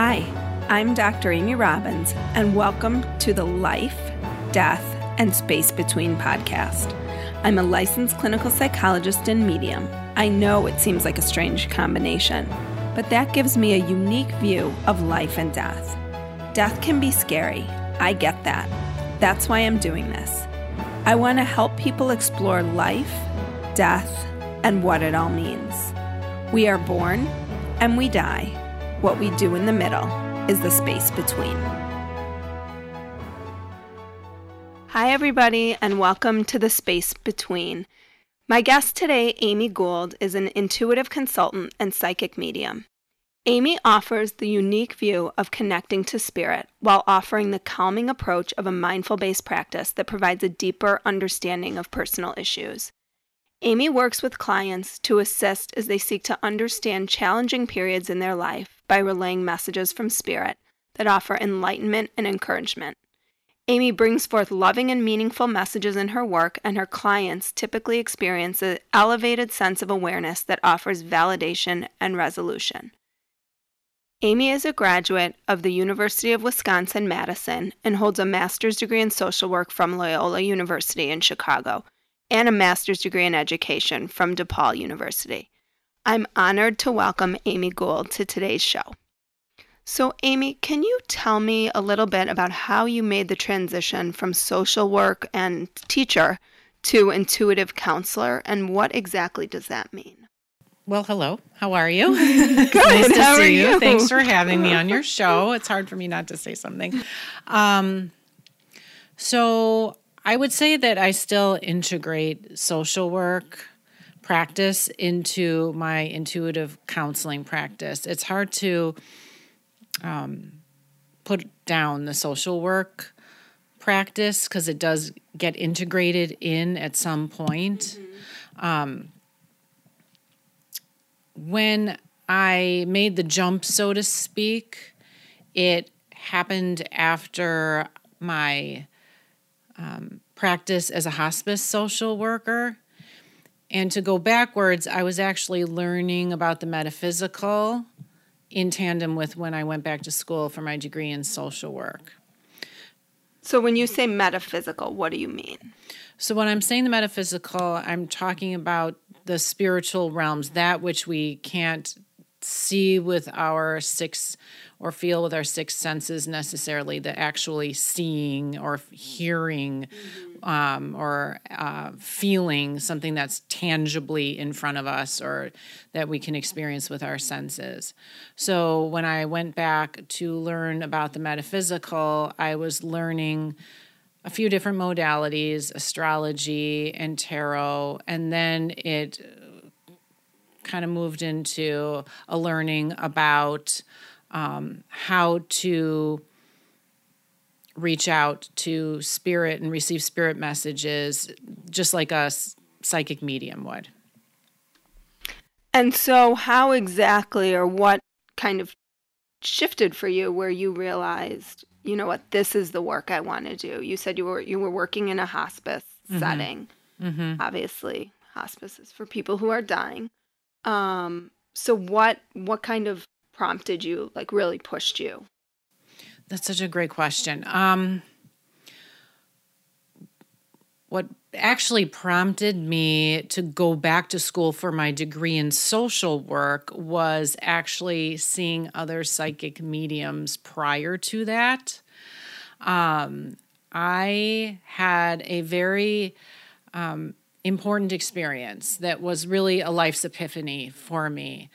Hi, I'm Dr. Amy Robbins, and welcome to the Life, Death, and Space Between podcast. I'm a licensed clinical psychologist and medium. I know it seems like a strange combination, but that gives me a unique view of life and death. Death can be scary. I get that. That's why I'm doing this. I want to help people explore life, death, and what it all means. We are born and we die. What we do in the middle is the space between. Hi, everybody, and welcome to the space between. My guest today, Amy Gould, is an intuitive consultant and psychic medium. Amy offers the unique view of connecting to spirit while offering the calming approach of a mindful based practice that provides a deeper understanding of personal issues. Amy works with clients to assist as they seek to understand challenging periods in their life by relaying messages from spirit that offer enlightenment and encouragement. Amy brings forth loving and meaningful messages in her work, and her clients typically experience an elevated sense of awareness that offers validation and resolution. Amy is a graduate of the University of Wisconsin Madison and holds a master's degree in social work from Loyola University in Chicago and a master's degree in education from DePaul University. I'm honored to welcome Amy Gould to today's show. So, Amy, can you tell me a little bit about how you made the transition from social work and teacher to intuitive counselor, and what exactly does that mean? Well, hello. How are you? Good. nice to How are see you? you? Thanks for having me on your show. It's hard for me not to say something. Um, so, I would say that I still integrate social work practice into my intuitive counseling practice. It's hard to um, put down the social work practice because it does get integrated in at some point. Um, when I made the jump, so to speak, it happened after my um, practice as a hospice social worker. And to go backwards, I was actually learning about the metaphysical in tandem with when I went back to school for my degree in social work. So, when you say metaphysical, what do you mean? So, when I'm saying the metaphysical, I'm talking about the spiritual realms, that which we can't see with our six or feel with our six senses necessarily, the actually seeing or hearing um, or uh, feeling something that's tangibly in front of us or that we can experience with our senses. So when I went back to learn about the metaphysical, I was learning a few different modalities astrology and tarot and then it kind of moved into a learning about um, how to reach out to spirit and receive spirit messages just like a psychic medium would And so, how exactly or what kind of shifted for you where you realized, you know what, this is the work I want to do? You said you were you were working in a hospice setting. mm-hmm. Obviously, hospices for people who are dying. Um, so what what kind of prompted you, like really pushed you? That's such a great question. Um, what actually prompted me to go back to school for my degree in social work was actually seeing other psychic mediums prior to that. Um, I had a very um, important experience that was really a life's epiphany for me.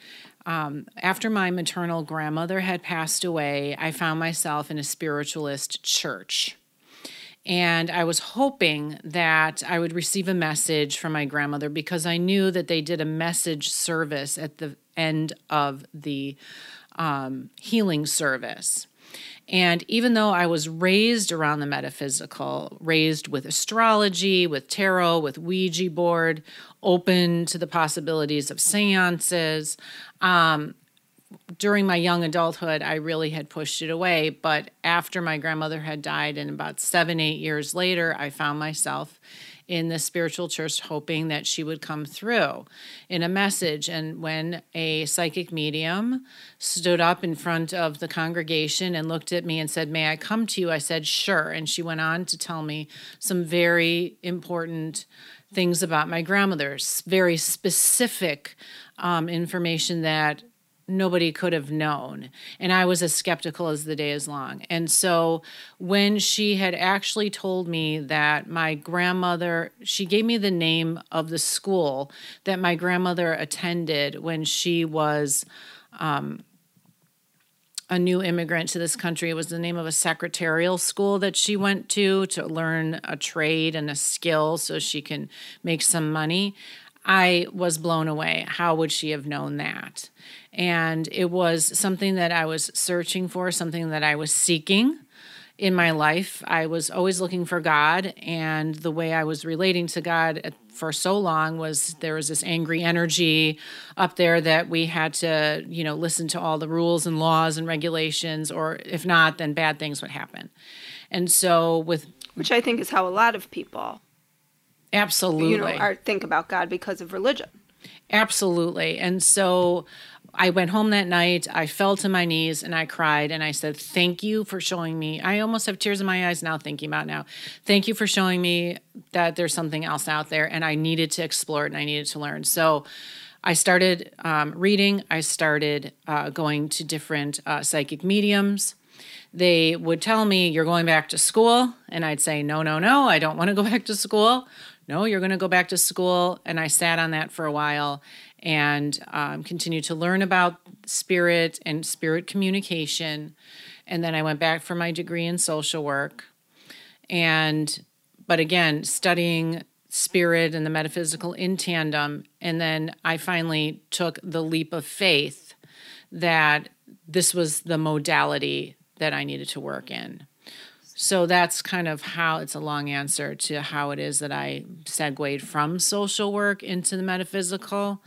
Um, after my maternal grandmother had passed away, I found myself in a spiritualist church. And I was hoping that I would receive a message from my grandmother because I knew that they did a message service at the end of the um, healing service. And even though I was raised around the metaphysical, raised with astrology, with tarot, with Ouija board, open to the possibilities of seances, um, during my young adulthood, I really had pushed it away. But after my grandmother had died, and about seven, eight years later, I found myself in the spiritual church, hoping that she would come through in a message. And when a psychic medium stood up in front of the congregation and looked at me and said, May I come to you? I said, Sure. And she went on to tell me some very important things about my grandmother, very specific um, information that nobody could have known. And I was as skeptical as the day is long. And so when she had actually told me that my grandmother, she gave me the name of the school that my grandmother attended when she was. Um, a new immigrant to this country. It was the name of a secretarial school that she went to to learn a trade and a skill so she can make some money. I was blown away. How would she have known that? And it was something that I was searching for, something that I was seeking in my life. I was always looking for God, and the way I was relating to God for so long was there was this angry energy up there that we had to, you know, listen to all the rules and laws and regulations, or if not, then bad things would happen. And so, with which I think is how a lot of people absolutely you know are think about God because of religion. Absolutely, and so I went home that night. I fell to my knees and I cried and I said, Thank you for showing me. I almost have tears in my eyes now thinking about now. Thank you for showing me that there's something else out there and I needed to explore it and I needed to learn. So I started um, reading, I started uh, going to different uh, psychic mediums. They would tell me, You're going back to school. And I'd say, No, no, no, I don't want to go back to school. No, you're going to go back to school. And I sat on that for a while and um, continued to learn about spirit and spirit communication. And then I went back for my degree in social work. And, but again, studying spirit and the metaphysical in tandem. And then I finally took the leap of faith that this was the modality that I needed to work in. So that's kind of how it's a long answer to how it is that I segued from social work into the metaphysical.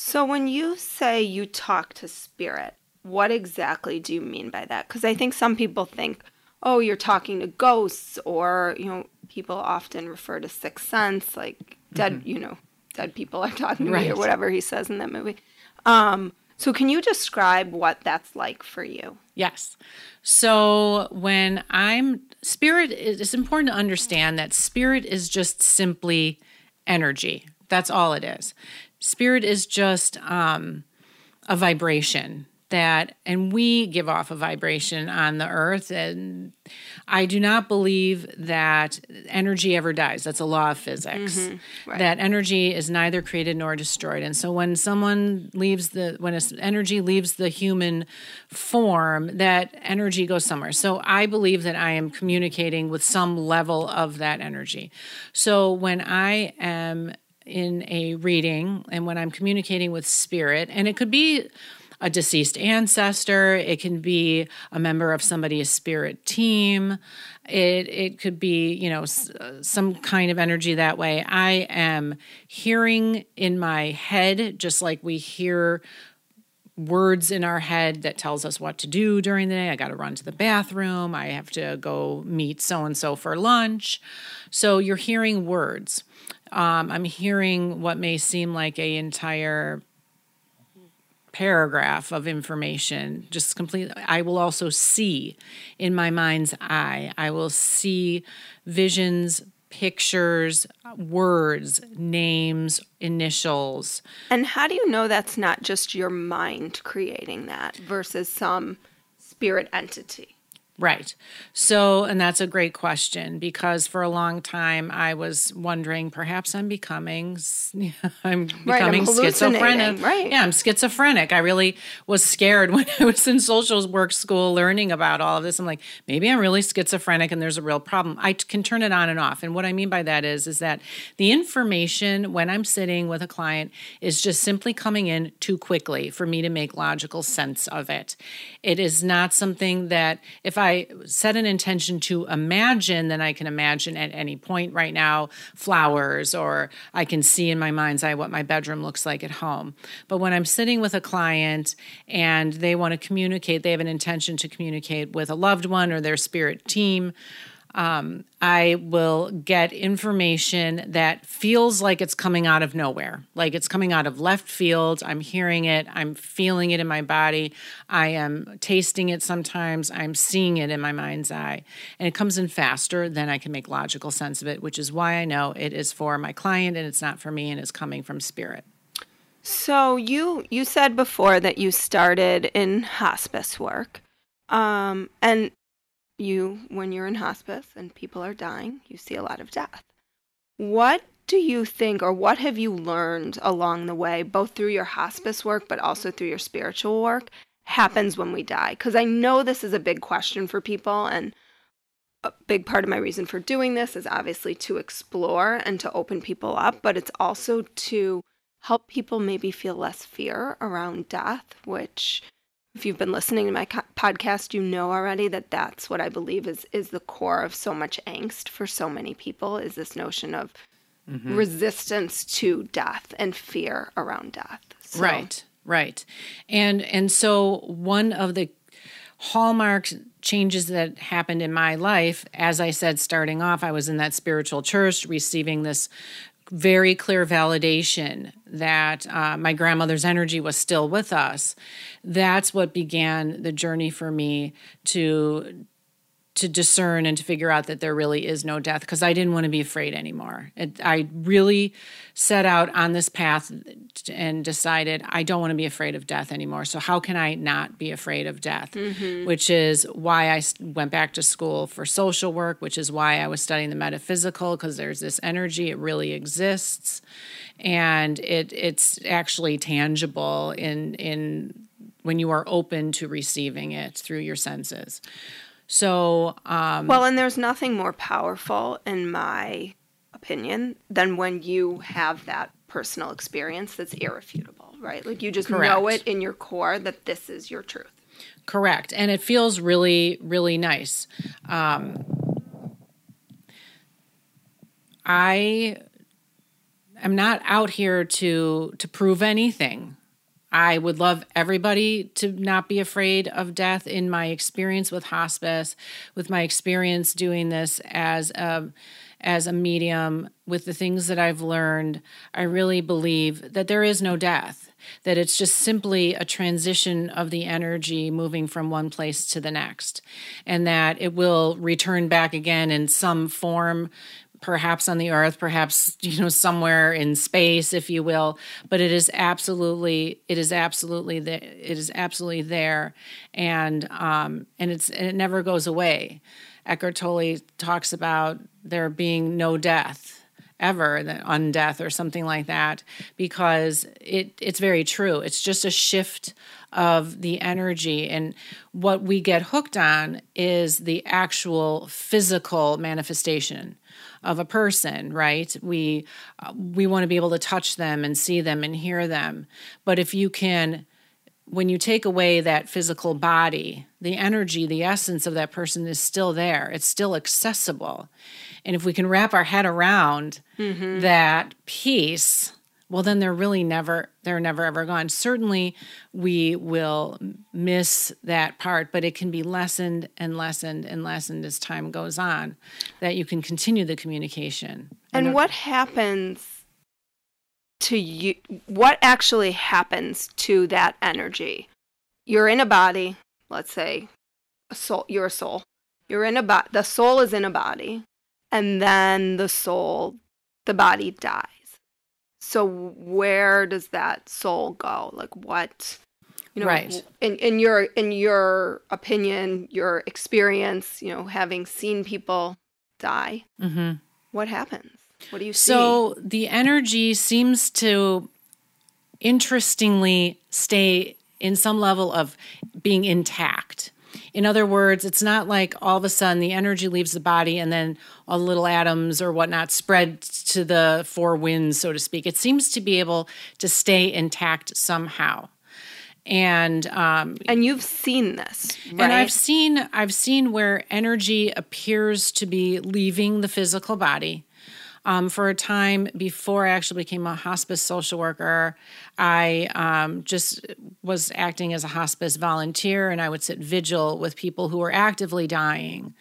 So when you say you talk to spirit, what exactly do you mean by that? Because I think some people think, oh, you're talking to ghosts, or, you know, people often refer to sixth sense, like dead, mm-hmm. you know, dead people are talking to right. me, or whatever he says in that movie. Um, so can you describe what that's like for you? Yes. So when I'm spirit, it's important to understand that spirit is just simply energy. That's all it is spirit is just um, a vibration that and we give off a vibration on the earth. And i do not believe that energy ever dies. That's a law of physics. Mm-hmm. right. that energy is neither created nor destroyed. And so when someone leaves the when energy leaves the human form that energy goes somewhere. So i believe that i am communicating with some level of that energy. So when i am in a reading and when I'm communicating with spirit, and it could be a deceased ancestor, it can be a member of somebody's spirit team, it it could be, you know, uh, some kind of energy that way. I am hearing in my head just like we hear words in our head that tells us what to do during the day. I got to run to the bathroom. I have to go meet so and so for lunch. So you're hearing words. Um, I'm hearing what may seem like a entire paragraph of information just completely i will also see in my mind's eye. I will see visions pictures words names initials. And how do you know that's not just your mind creating that versus some spirit entity Right. So, and that's a great question because for a long time I was wondering perhaps I'm becoming I'm becoming right, I'm schizophrenic. Right. Yeah, I'm schizophrenic. I really was scared when I was in social work school learning about all of this. I'm like, maybe I'm really schizophrenic and there's a real problem. I can turn it on and off. And what I mean by that is is that the information when I'm sitting with a client is just simply coming in too quickly for me to make logical sense of it. It is not something that if I I set an intention to imagine, then I can imagine at any point right now flowers, or I can see in my mind's eye what my bedroom looks like at home. But when I'm sitting with a client and they want to communicate, they have an intention to communicate with a loved one or their spirit team. Um, I will get information that feels like it's coming out of nowhere, like it's coming out of left field. I'm hearing it, I'm feeling it in my body, I am tasting it sometimes, I'm seeing it in my mind's eye. And it comes in faster than I can make logical sense of it, which is why I know it is for my client and it's not for me and it's coming from spirit. So you you said before that you started in hospice work. Um, and you when you're in hospice and people are dying, you see a lot of death. What do you think or what have you learned along the way both through your hospice work but also through your spiritual work happens when we die? Cuz I know this is a big question for people and a big part of my reason for doing this is obviously to explore and to open people up, but it's also to help people maybe feel less fear around death, which if you've been listening to my co- podcast, you know already that that's what I believe is is the core of so much angst for so many people is this notion of mm-hmm. resistance to death and fear around death. So. Right, right, and and so one of the hallmark changes that happened in my life as i said starting off i was in that spiritual church receiving this very clear validation that uh, my grandmother's energy was still with us. That's what began the journey for me to to discern and to figure out that there really is no death because I didn't want to be afraid anymore. It, I really set out on this path and decided I don't want to be afraid of death anymore. So, how can I not be afraid of death? Mm-hmm. Which is why I went back to school for social work, which is why I was studying the metaphysical because there's this energy, it really exists. And it, it's actually tangible in, in when you are open to receiving it through your senses. So, um, well, and there's nothing more powerful, in my opinion, than when you have that personal experience that's irrefutable, right? Like you just correct. know it in your core that this is your truth. Correct. And it feels really, really nice. Um, I am not out here to to prove anything. I would love everybody to not be afraid of death. In my experience with hospice, with my experience doing this as a as a medium, with the things that I've learned, I really believe that there is no death. That it's just simply a transition of the energy moving from one place to the next, and that it will return back again in some form, perhaps on the earth perhaps you know somewhere in space if you will but it is absolutely it is absolutely there it is absolutely there. And um and it's and it never goes away. Eckhart Tolle talks about there being no death ever on death or something like that because it it's very true. It's just a shift of the energy. And what we get hooked on is the actual physical manifestation of a person right? We uh, we want to be able to touch them and see them and hear them. But if you can when you take away that physical body the energy the essence of that person is still there. It's still accessible and if we can wrap our head around mm-hmm. that piece well then they're really never they're never ever gone. Certainly we will miss that part but it can be lessened and lessened and lessened as time goes on that you can continue the communication. And, and what happens to you what actually happens to that energy? You're in a body let's say a soul you're a soul. You're in a body the soul is in a body and then the soul the body dies so where does that soul go? Like what you know right. in in your in your opinion, your experience, you know, having seen people die, mm-hmm. what happens? What do you see? So the energy seems to interestingly stay in some level of being intact. In other words, it's not like all of a sudden the energy leaves the body and then all the little atoms or whatnot spread to the four winds, so to speak. It seems to be able to stay intact somehow. And um, and you've seen this, right? And I've seen I've seen where energy appears to be leaving the physical body um, for a time before I actually became a hospice social worker, I um, just was acting as a hospice volunteer and I would sit vigil with people who were actively dying.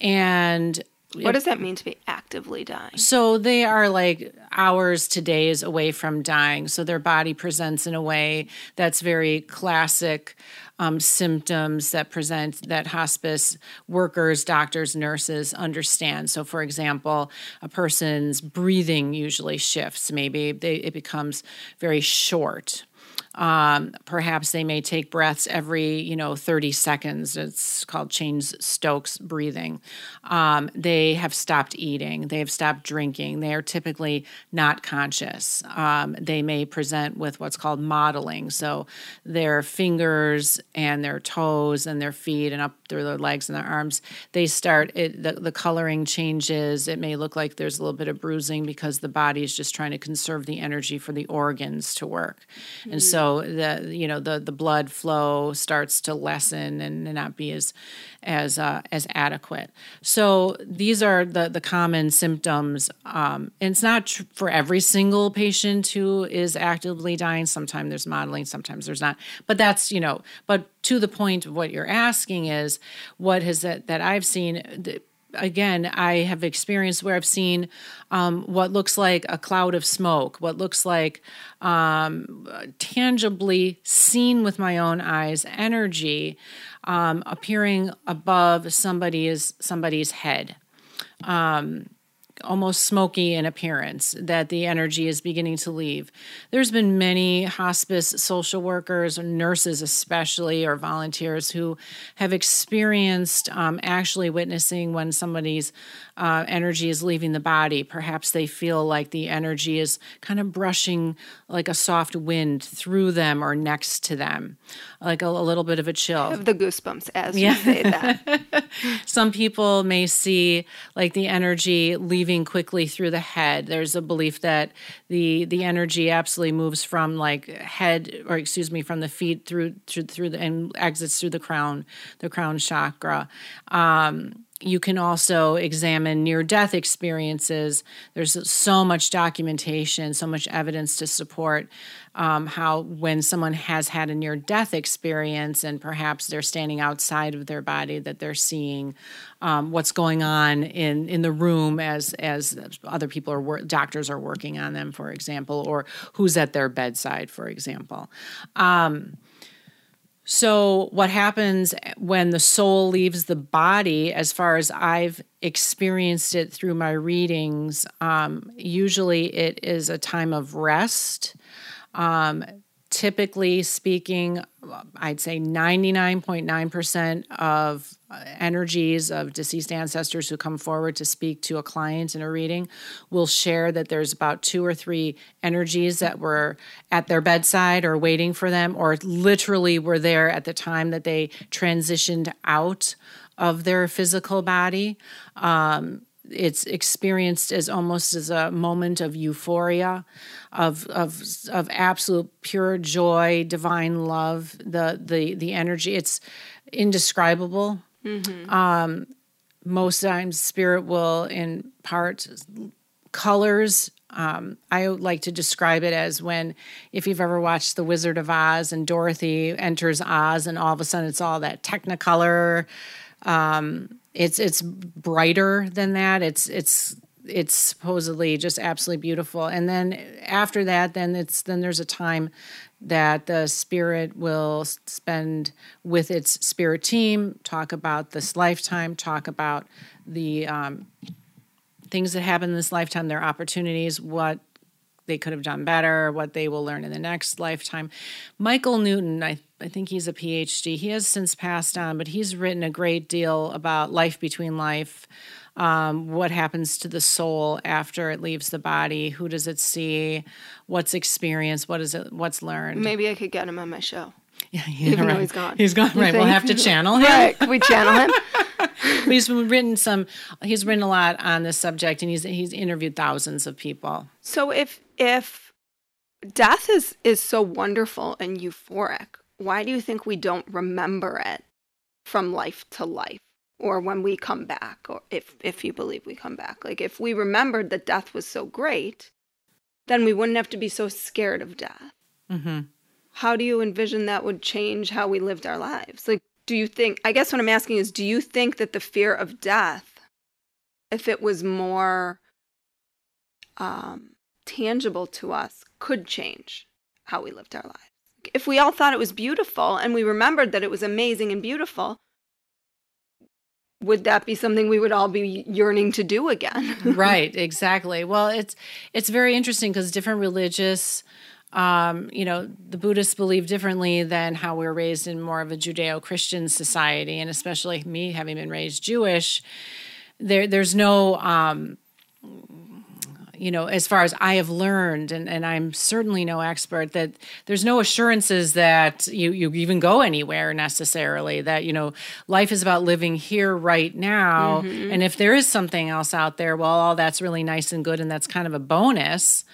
And what does that mean to be actively dying? So they are like hours to days away from dying. So their body presents in a way that's very classic um, symptoms that present that hospice workers, doctors, nurses understand. So, for example, a person's breathing usually shifts. Maybe they, it becomes very short um, perhaps they may take breaths every, you know, 30 seconds. It's called Cheyne-Stokes breathing. Um, they have stopped eating. They have stopped drinking. They are typically not conscious. Um, they may present with what's called mottling. So their fingers and their toes and their feet and up through their legs and their arms, they start, it, the, the coloring changes. It may look like there's a little bit of bruising because the body is just trying to conserve the energy for the organs to work. Mm-hmm. And so so the you know the the blood flow starts to lessen and not be as as uh, as adequate. So these are the the common symptoms. Um, and it's not tr- for every single patient who is actively dying. Sometimes there's mottling, sometimes there's not. But that's you know. But to the point of what you're asking is what has that that I've seen. Again, I have experienced where I've seen um, what looks like a cloud of smoke, what looks like um, tangibly seen with my own eyes energy um, appearing above somebody's somebody's head. Um, almost smoky in appearance that the energy is beginning to leave. There's been many hospice social workers nurses especially or volunteers who have experienced um, actually witnessing when somebody's uh, energy is leaving the body. Perhaps they feel like the energy is kind of brushing like a soft wind through them or next to them like a, a little bit of a chill. The goosebumps as yeah. you say that. Some people may see like the energy leaving moving quickly through the head. There's a belief that the the energy absolutely moves from like head or excuse me from the feet through through through the and exits through the crown, the crown chakra. Um, you can also examine near death experiences. There's so much documentation, so much evidence to support um, how when someone has had a near death experience and perhaps they're standing outside of their body, that they're seeing um, what's going on in, in the room as, as other people are, doctors are working on them, for example, or who's at their bedside, for example. Um, so, what happens when the soul leaves the body, as far as I've experienced it through my readings, um, usually it is a time of rest. Um, typically speaking, I'd say 99.9% of energies of deceased ancestors who come forward to speak to a client in a reading will share that there's about two or three energies that were at their bedside or waiting for them, or literally were there at the time that they transitioned out of their physical body. Um, it's experienced as almost as a moment of euphoria of of of absolute pure joy divine love the the the energy. It's indescribable. Mm-hmm. um most times spirit will impart colors. Um, I like to describe it as when, if you've ever watched The Wizard of Oz and Dorothy enters Oz, and all of a sudden it's all that Technicolor, um, it's it's brighter than that. It's it's it's supposedly just absolutely beautiful. And then after that, then it's then there's a time that the spirit will spend with its spirit team, talk about this lifetime, talk about the um, things that happen in this lifetime, their opportunities, what they could have done better, what they will learn in the next lifetime. Michael Newton, I, I think he's a PhD. He has since passed on, but he's written a great deal about life between life. Um, what happens to the soul after it leaves the body? Who does it see? What's experienced? What is it? What's learned? Maybe I could get him on my show. Yeah, yeah Even right. though he's gone. He's gone. You right. Think? We'll have to channel him. right. Can we channel him? he's written some. He's written a lot on this subject, and he's he's interviewed thousands of people. So if if death is is so wonderful and euphoric, why do you think we don't remember it from life to life? Or when we come back, or if if you believe we come back, like if we remembered that death was so great, then we wouldn't have to be so scared of death. Mm-hmm. How do you envision that would change how we lived our lives? Like, do you think? I guess what I'm asking is, do you think that the fear of death if it was more um, tangible to us, could change how we lived our lives. If we all thought it was beautiful and we remembered that it was amazing and beautiful, would that be something we would all be yearning to do again? right, exactly. Well, it's it's very interesting because different religious um, you know, the Buddhists believe differently than how we are raised in more of a Judeo Christian society. And especially me having been raised Jewish, there, there's no, um, you know, as far as I have learned, and, and I'm certainly no expert, that there's no assurances that you, you even go anywhere necessarily, that, you know, life is about living here right now. Mm-hmm. And if there is something else out there, well, all that's really nice and good, and that's kind of a bonus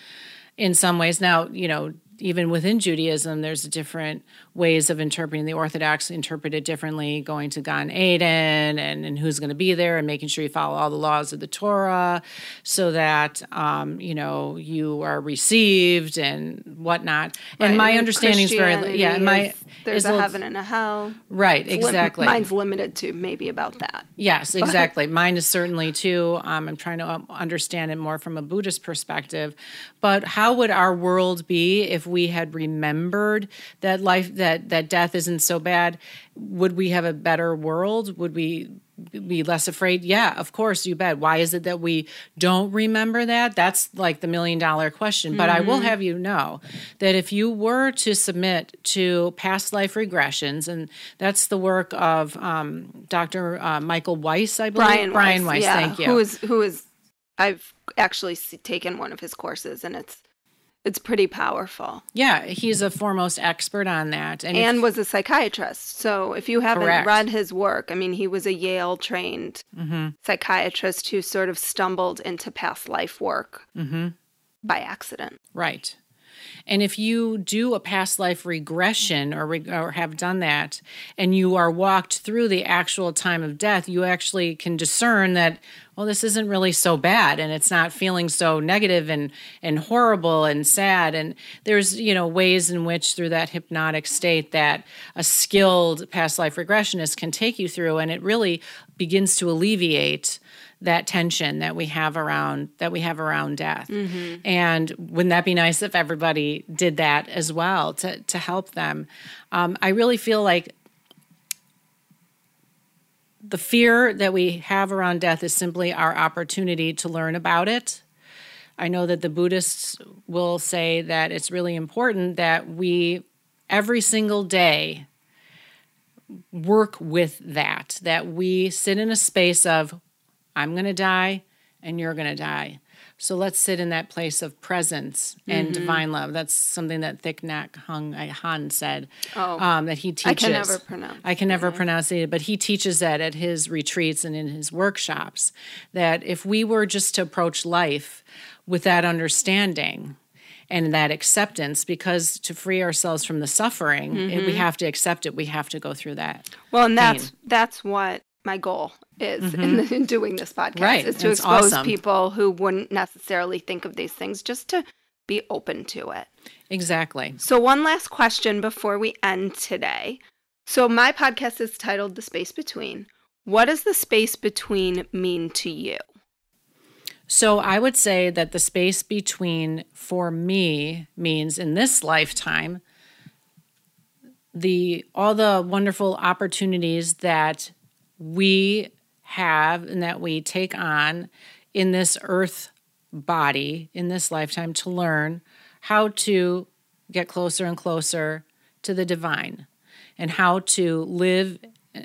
in some ways. Now, you know, even within Judaism, there's different ways of interpreting. The Orthodox interpret it differently, going to Gan Eden and, and who's going to be there and making sure you follow all the laws of the Torah so that, um, you know, you are received and whatnot. Right. And my understanding is very, yeah, my. There's a heaven and a hell. Right, exactly. Lim- mine's limited to maybe about that. Yes, exactly. Mine is certainly too. Um, I'm trying to um, understand it more from a Buddhist perspective. But how would our world be if we had remembered that life that that death isn't so bad would we have a better world would we be less afraid yeah of course you bet why is it that we don't remember that that's like the million dollar question but mm-hmm. i will mm-hmm. have you know that if you were to submit to past life regressions and that's the work of um, dr uh, michael weiss i believe brian, brian weiss, weiss yeah. thank you who is who is i've actually taken one of his courses and it's it's pretty powerful. Yeah, he's a foremost expert on that. And, and if, was a psychiatrist. So if you haven't correct. read his work, I mean, he was a Yale trained mm-hmm. psychiatrist who sort of stumbled into past life work mm-hmm. by accident. Right. And if you do a past life regression or, re- or have done that and you are walked through the actual time of death, you actually can discern that, well, this isn't really so bad and it's not feeling so negative and, and horrible and sad. And there's, you know, ways in which through that hypnotic state that a skilled past life regressionist can take you through and it really begins to alleviate that tension that we have around that we have around death. Mm-hmm. And wouldn't that be nice if everybody did that as well to to help them? Um, I really feel like the fear that we have around death is simply our opportunity to learn about it. I know that the Buddhists will say that it's really important that we every single day work with that, that we sit in a space of I'm going to die and you're going to die. So let's sit in that place of presence and mm-hmm. divine love. That's something that Thich Nhat Hanh uh, Han said. Oh, um, that he teaches. I can never pronounce. I can never pronounce it, but he teaches that at his retreats and in his workshops. That if we were just to approach life with that understanding, and that acceptance because to free ourselves from the suffering mm-hmm. we have to accept it we have to go through that well and that's pain. that's what my goal is mm-hmm. in, in, doing this podcast right. is to it's expose awesome. people who wouldn't necessarily think of these things just to be open to it. Exactly. So one last question before we end today. So my podcast is titled The Space Between. What does the space between mean to you? So I would say that the space between for me means in this lifetime the all the wonderful opportunities that we have and that we take on in this earth body in this lifetime to learn how to get closer and closer to the divine and how to live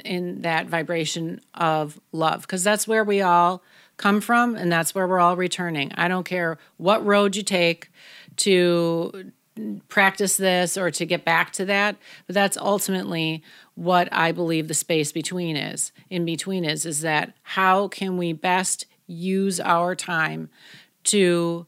in that vibration of love because that's where we all come from and that's where we're all returning. I don't care what road you take to practice this or to get back to that, but that's ultimately what I believe the space between is. In between is is that how can we best use our time to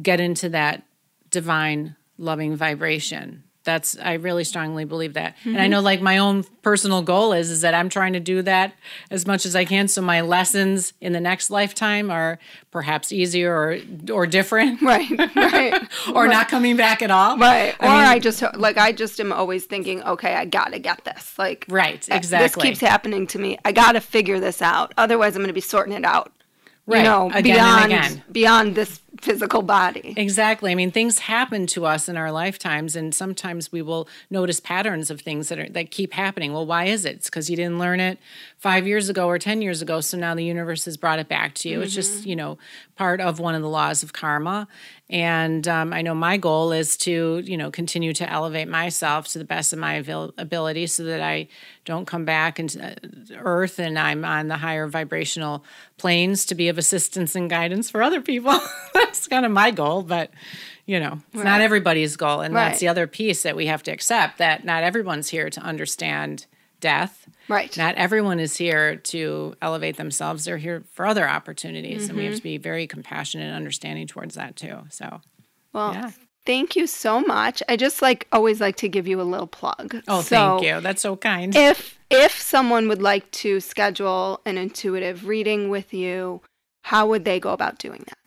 get into that divine loving vibration that's i really strongly believe that mm-hmm. and i mm-hmm. know like my own personal goal is is that i'm trying to do that as much as i can so my lessons in the next lifetime are perhaps easier or or different right right or right. not coming back at all right I or mean, i just like i just am always thinking okay i gotta get this like right exactly this keeps happening to me i gotta figure this out otherwise i'm gonna be sorting it out you Right. know, Again and beyond again. beyond this physical body. Exactly. I mean, things happen to us in our lifetimes, and sometimes we will notice patterns of things that are that keep happening. Well, why is it? It's because you didn't learn it five years ago or ten years ago, so now the universe has brought it back to you. It's just you know part of one of the laws of karma. And um, I know my goal is to you know continue to elevate myself to the best of my abil- ability, so that I don't come back into uh, Earth and I'm on the higher vibrational planes to be of assistance and guidance for other people. that's kind of my goal, but you know, it's not everybody's goal. And Right. that's the other piece that we have to accept that not everyone's here to understand death. Right. Not everyone is here to elevate themselves. They're here for other opportunities. And we Mm-hmm. have to be very compassionate and understanding towards that too. So, Well, Yeah. thank you so much. I just like always like to give you a little plug. oh, So thank you. That's so kind. If if someone would like to schedule an intuitive reading with you, how would they go about doing that?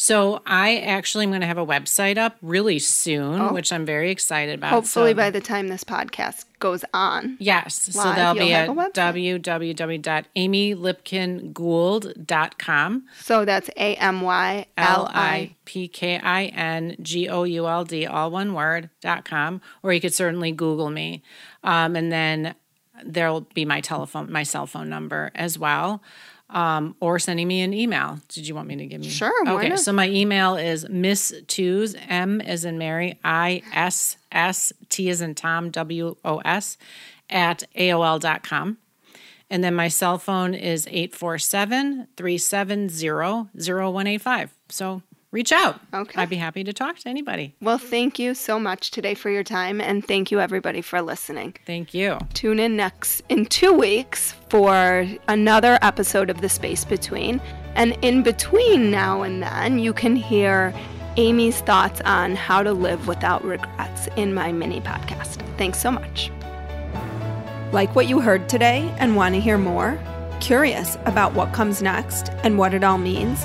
So I actually am going to have a website up really soon, Oh. which I'm very excited about. Hopefully So- by the time this podcast goes on. Yes. so live, that'll be at have a website. www.amylipkingould.com. So that's A M Y L I P K I N G O U L D, all one word, dot com. Or you could certainly Google me. Um, and then there'll be my telephone, my cell phone number as well. Um, or sending me an email. Did you want me to give me? Sure, Okay. So my email is Miss Twos, M as in Mary, I S S T as in Tom, W O S, at AOL.com. And then my cell phone is 847 370 0185. So reach out. Okay. I'd be happy to talk to anybody. Well, thank you so much today for your time and thank you everybody for listening. Thank you. Tune in next in 2 weeks for another episode of The Space Between. And in between now and then, you can hear Amy's thoughts on how to live without regrets in my mini podcast. Thanks so much. Like what you heard today and want to hear more? Curious about what comes next and what it all means?